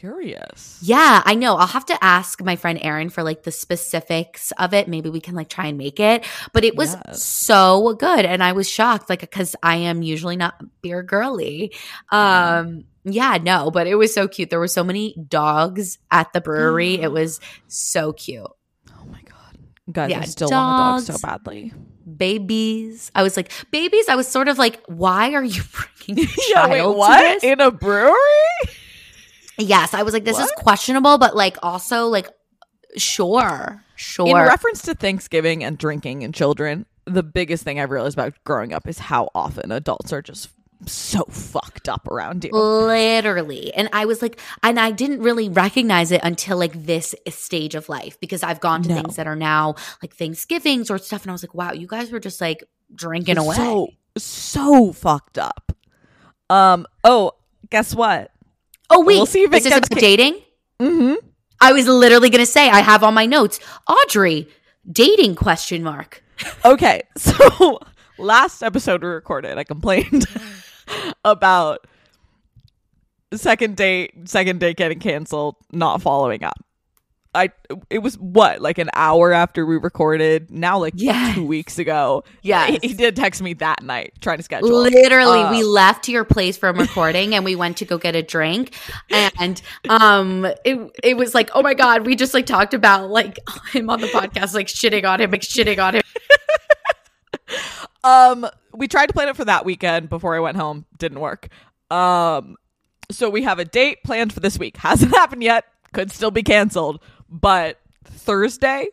Curious. Yeah, I know. I'll have to ask my friend Erin for like the specifics of it. Maybe we can like try and make it. But it was Yes. so good. And I was shocked, like, because I am usually not beer girly. Um, yeah, no, but it was so cute. There were so many dogs at the brewery. it was so cute. Oh my god, guys, Yeah, I still want a dog dogs. so badly. Babies. I was like, babies. I was sort of like, why are you bringing a Yeah, child wait, to what this? in a brewery? Yes, I was like, this is questionable, but like also like, sure, sure. In reference to Thanksgiving and drinking and children, the biggest thing I've realized about growing up is how often adults are just so fucked up around you. Literally. And I was like, and I didn't really recognize it until like this stage of life because I've gone to No. things that are now like Thanksgivings or stuff. And I was like, wow, you guys were just like drinking away. So so fucked up. Um. Oh, guess what? Oh, wait. we'll see if it is this gets about ca- dating? Mm-hmm. I was literally going to say, I have on my notes, Audrey, dating question mark. Okay, so last episode we recorded, I complained about second date, second date getting canceled, not following up. I it was what like an hour after we recorded. Now like Yes. two weeks ago. Yeah, he, he did text me that night trying to schedule. Literally, Uh, we left your place from recording and we went to go get a drink. And um it it was like, oh my God, we just like talked about like him on the podcast, like shitting on him, like shitting on him. Um, we tried to plan it for that weekend before I went home. Didn't work. Um, so we have a date planned for this week. Hasn't happened yet. Could still be canceled. But Thursday,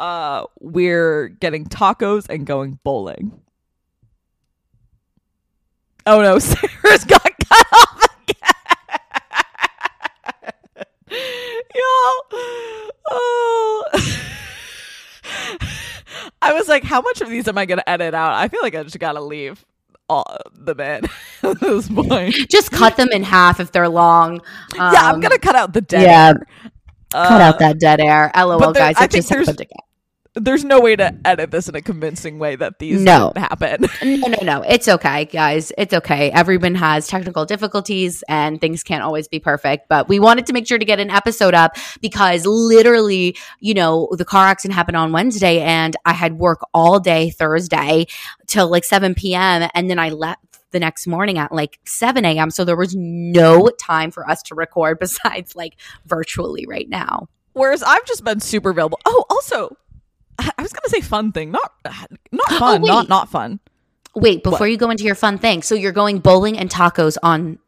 uh, we're getting tacos and going bowling. Oh no, Sarah's got cut off again. Y'all. Oh. I was like, how much of these am I going to edit out? I feel like I just got to leave all the bit at this point. Just cut them in half if they're long. yeah, I'm Um, going to cut out the dead yeah. Cut Uh, out that dead air. LOL, there- guys. I It just there's- happened again. There's no way to edit this in a convincing way that these No. happen. No, no, no. It's okay, guys. It's okay. Everyone has technical difficulties and things can't always be perfect. But we wanted to make sure to get an episode up because literally, you know, the car accident happened on Wednesday and I had work all day Thursday till like 7 p.m. And then I left the next morning at like 7 a.m. So there was no time for us to record besides like virtually right now. Whereas I've just been super available. Oh, also, I was going to say fun thing, not not Oh, fun, wait. not not fun. Wait, before What? you go into your fun thing. So you're going bowling and tacos on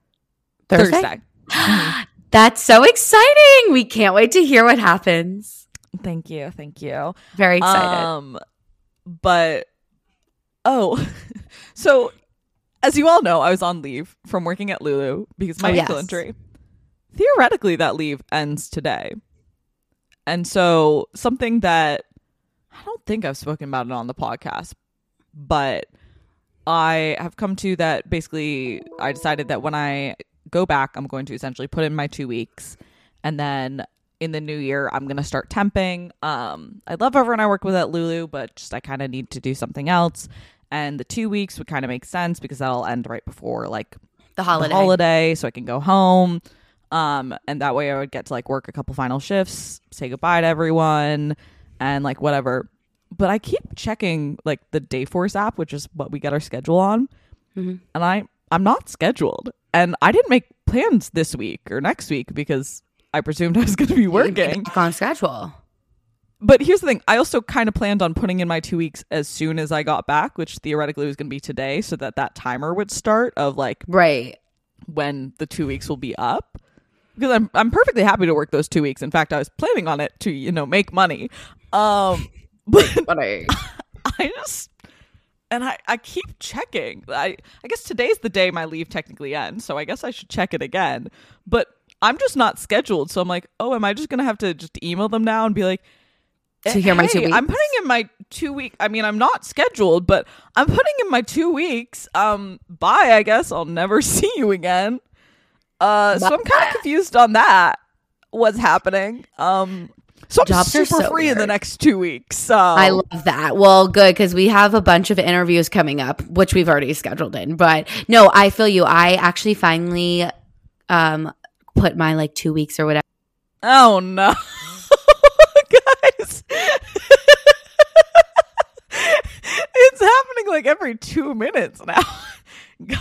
Thursday? Thursday. That's so exciting. We can't wait to hear what happens. Thank you, thank you. Very excited. Um, but oh, so as you all know, I was on leave from working at Lulu because my Oh, ankle yes. injury. Theoretically, that leave ends today, and so something that I don't think I've spoken about it on the podcast, but I have come to that basically I decided that when I go back, I'm going to essentially put in my two weeks and then in the new year I'm gonna start temping. Um I love everyone I work with at Lulu, but just I kinda need to do something else. And the two weeks would kind of make sense because that'll end right before like the holiday. the holiday so I can go home. Um, and that way I would get to like work a couple final shifts, say goodbye to everyone, and like whatever. But I keep checking like the Dayforce app, which is what we get our schedule on, Mhm. and I I'm not scheduled, and I didn't make plans this week or next week because I presumed I was going to be working. On schedule. But here's the thing: I also kind of planned on putting in my two weeks as soon as I got back, which theoretically was going to be today, so that that timer would start of like Right. when the two weeks will be up because I'm I'm perfectly happy to work those two weeks. In fact, I was planning on it to you know make money, um, but I, I just and I I keep checking. I I guess today's the day my leave technically ends, so I guess I should check it again. But I'm just not scheduled, so I'm like, oh, am I just gonna have to just email them now and be like. To hear my two "Hey, I'm putting in my two week. I mean, I'm not scheduled, but I'm putting in my two weeks. Um, bye. I guess I'll never see you again. Uh, so I'm kind of confused on that. What's happening? Um, so I'm Jobs are super so free in the next two weeks. So I love that. Well, good because we have a bunch of interviews coming up, which we've already scheduled in. But no, I feel you. I actually finally um put my like two weeks or whatever. Oh no. it's happening like every two minutes now.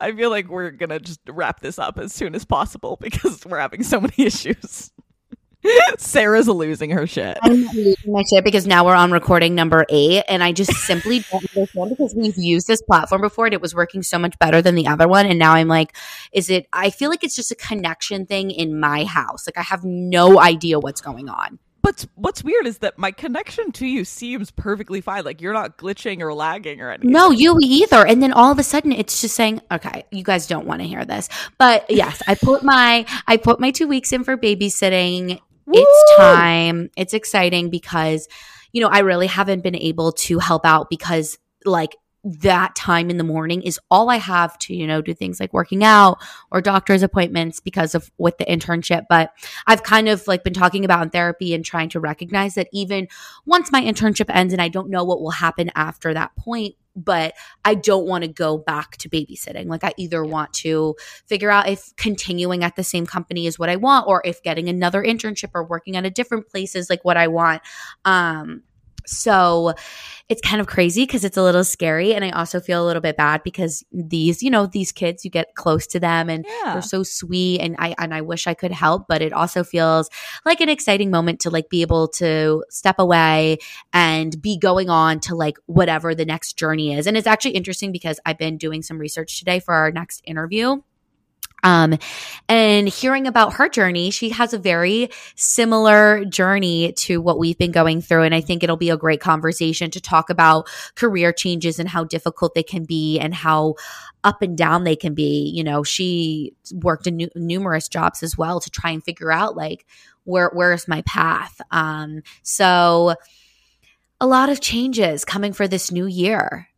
I feel like we're gonna just wrap this up as soon as possible because we're having so many issues. Sarah's losing her shit. I'm losing my shit because now we're on recording number eight, and I just simply don't understand because we've used this platform before and it was working so much better than the other one. And now I'm like, is it? I feel like it's just a connection thing in my house. Like I have no idea what's going on. But what's weird is that my connection to you seems perfectly fine. Like you're not glitching or lagging or anything. No, you either. And then all of a sudden it's just saying, okay, you guys don't want to hear this. But yes, I put my I put my two weeks in for babysitting. Woo! It's time. It's exciting because, you know, I really haven't been able to help out because like that time in the morning is all I have to, you know, do things like working out or doctor's appointments because of with the internship. But I've kind of like been talking about in therapy and trying to recognize that even once my internship ends and I don't know what will happen after that point, but I don't want to go back to babysitting. Like I either want to figure out if continuing at the same company is what I want or if getting another internship or working at a different place is like what I want. Um so it's kind of crazy because it's a little scary. And I also feel a little bit bad because these, you know, these kids, you get close to them and Yeah. they're so sweet. And I, and I wish I could help, but it also feels like an exciting moment to like be able to step away and be going on to like whatever the next journey is. And it's actually interesting because I've been doing some research today for our next interview. Um, and hearing about her journey, she has a very similar journey to what we've been going through. And I think it'll be a great conversation to talk about career changes and how difficult they can be and how up and down they can be. You know, she worked in nu- numerous jobs as well to try and figure out like, where, where's my path? Um, so a lot of changes coming for this new year.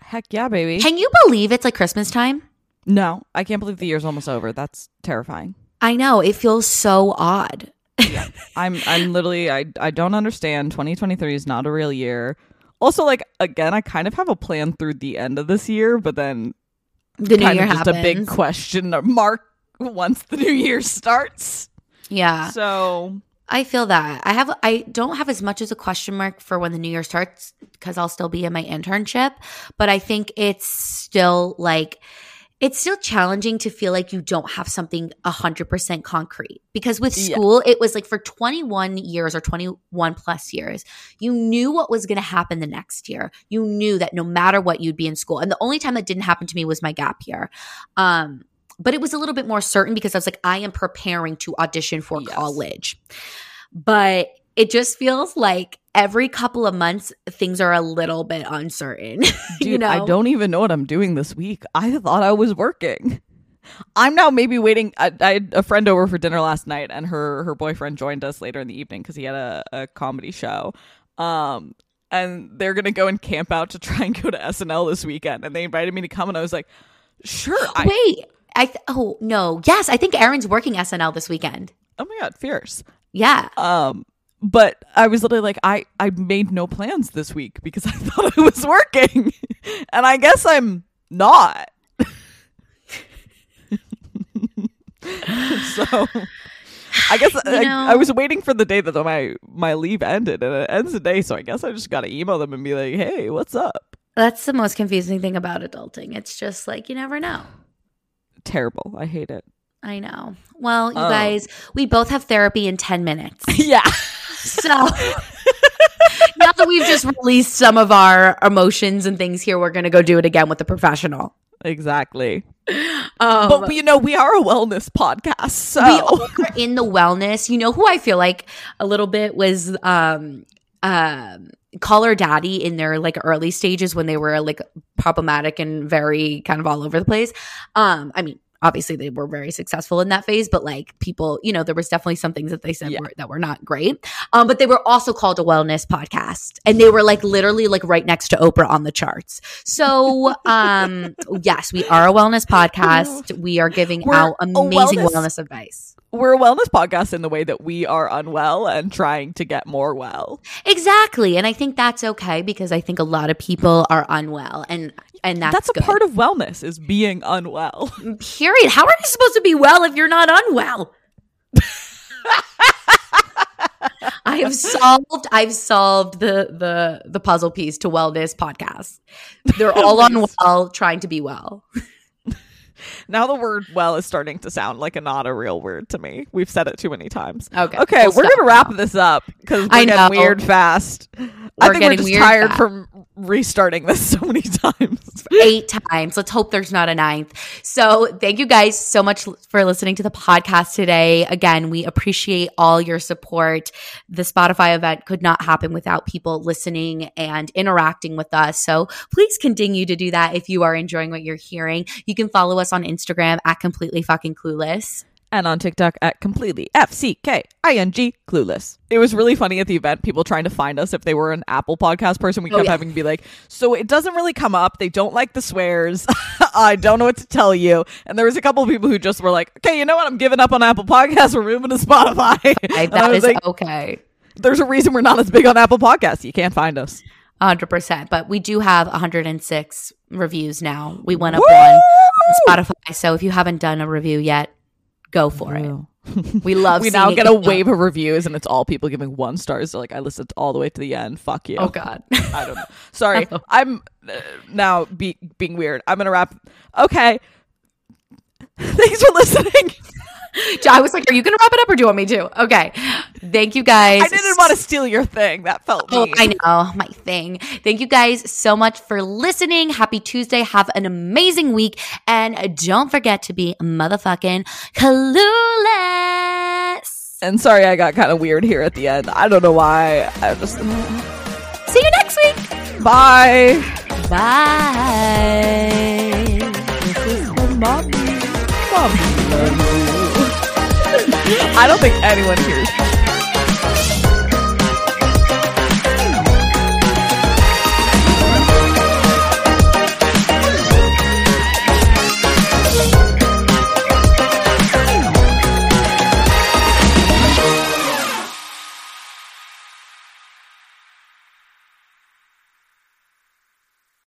Heck yeah, baby. Can you believe it's like Christmas time? No, I can't believe the year's almost over. That's terrifying. I know it feels so odd. I'm I'm literally I I don't understand. 2023 is not a real year. Also, like again, I kind of have a plan through the end of this year, but then The new year just happens. a big question mark once the new year starts. yeah, So I feel that. I have I don't have as much as a question mark for when the new year starts because I'll still be in my internship, but I think it's still like it's still challenging to feel like you don't have something 100% concrete because with Yeah. school it was like for 21 years or 21 plus years you knew what was going to happen the next year you knew that no matter what you'd be in school and the only time that didn't happen to me was my gap year um but it was a little bit more certain because I was like I am preparing to audition for Yes. college but it just feels like every couple of months things are a little bit uncertain dude, you know I don't even know what I'm doing this week. I thought I was working. I'm now maybe waiting. I, I had a friend over for dinner last night, and her her boyfriend joined us later in the evening because he had a, a comedy show. Um, and they're gonna go and camp out to try and go to SNL this weekend. And they invited me to come, and I was like, sure. I, Wait, I th- oh no, yes, I think Aaron's working SNL this weekend. oh my god, fierce. Yeah, Um, but I was literally like, I I made no plans this week because I thought I was working, and I guess I'm not. so I guess I, know- I was waiting for the day that my my leave ended, and it ends today. So I guess I just got to email them and be like, "Hey, what's up?" that's the most confusing thing about adulting. It's just like you never know. Terrible. I hate it. I know. Well, you Oh. guys, we both have therapy in ten minutes, yeah. so. now that we've just released some of our emotions and things here, we're going to go do it again with a professional. Exactly. Um, But you know, we are a wellness podcast, so we are in the wellness. You know who I feel like a little bit was um um Call Her Daddy in their like early stages when they were like problematic and very kind of all over the place. Um, I mean, obviously they were very successful in that phase, but like people, you know, there was definitely some things that they said Yeah. were, that were not great. Um, but they were also called a wellness podcast, and they were like literally like right next to Oprah on the charts. So, um, yes, we are a wellness podcast. We are giving We're out amazing wellness- wellness advice. We're a wellness podcast in the way that we are unwell and trying to get more well. Exactly. And I think that's okay because I think a lot of people are unwell and and that's, That's a good. part of wellness is being unwell. period. How are you supposed to be well if you're not unwell? I have solved I've solved the the the puzzle piece to wellness podcast. They're all unwell trying to be well. Now the word well is starting to sound like a not a real word to me. We've said it too many times. Okay. Okay, we'll we're gonna wrap now. this up because we're I getting weird fast. I We're think we're just weird tired fast. from restarting this so many times. eight times. Let's hope there's not a ninth. So, thank you guys so much for listening to the podcast today. Again, we appreciate all your support. The Spotify event could not happen without people listening and interacting with us. So, please continue to do that if you are enjoying what you're hearing. You can follow us on Instagram at completely fucking clueless. and on TikTok at completely F C K I N G clueless. It was really funny at the event, people trying to find us if they were an Apple podcast person. We Oh, kept yeah. having to be like, so it doesn't really come up. They don't like the swears. I don't know what to tell you. And there was a couple of people who just were like, okay, you know what? I'm giving up on Apple Podcasts. We're moving to Spotify. I, I that was is like, okay. there's a reason we're not as big on Apple Podcasts. You can't find us. 100%. But we do have 106 reviews now. We went up Woo! one on Spotify. So, if you haven't done a review yet, go for it. We love we now get a up. wave of reviews and it's all people giving one stars. They're like, I listened all the way to the end. Fuck you. Oh God. I don't know. Sorry, I'm uh, now be- being weird. I'm gonna wrap. Okay. Thanks for listening. I was like, are you going to wrap it up or do you want me to? Okay. Thank you guys. I didn't want to steal your thing. That felt Oh, mean. I know my thing. Thank you guys so much for listening. Happy Tuesday. Have an amazing week. And don't forget to be motherfucking clueless. And sorry, I got kind of weird here at the end. I don't know why. I just mm. See you next week. bye. Bye. I don't think anyone hears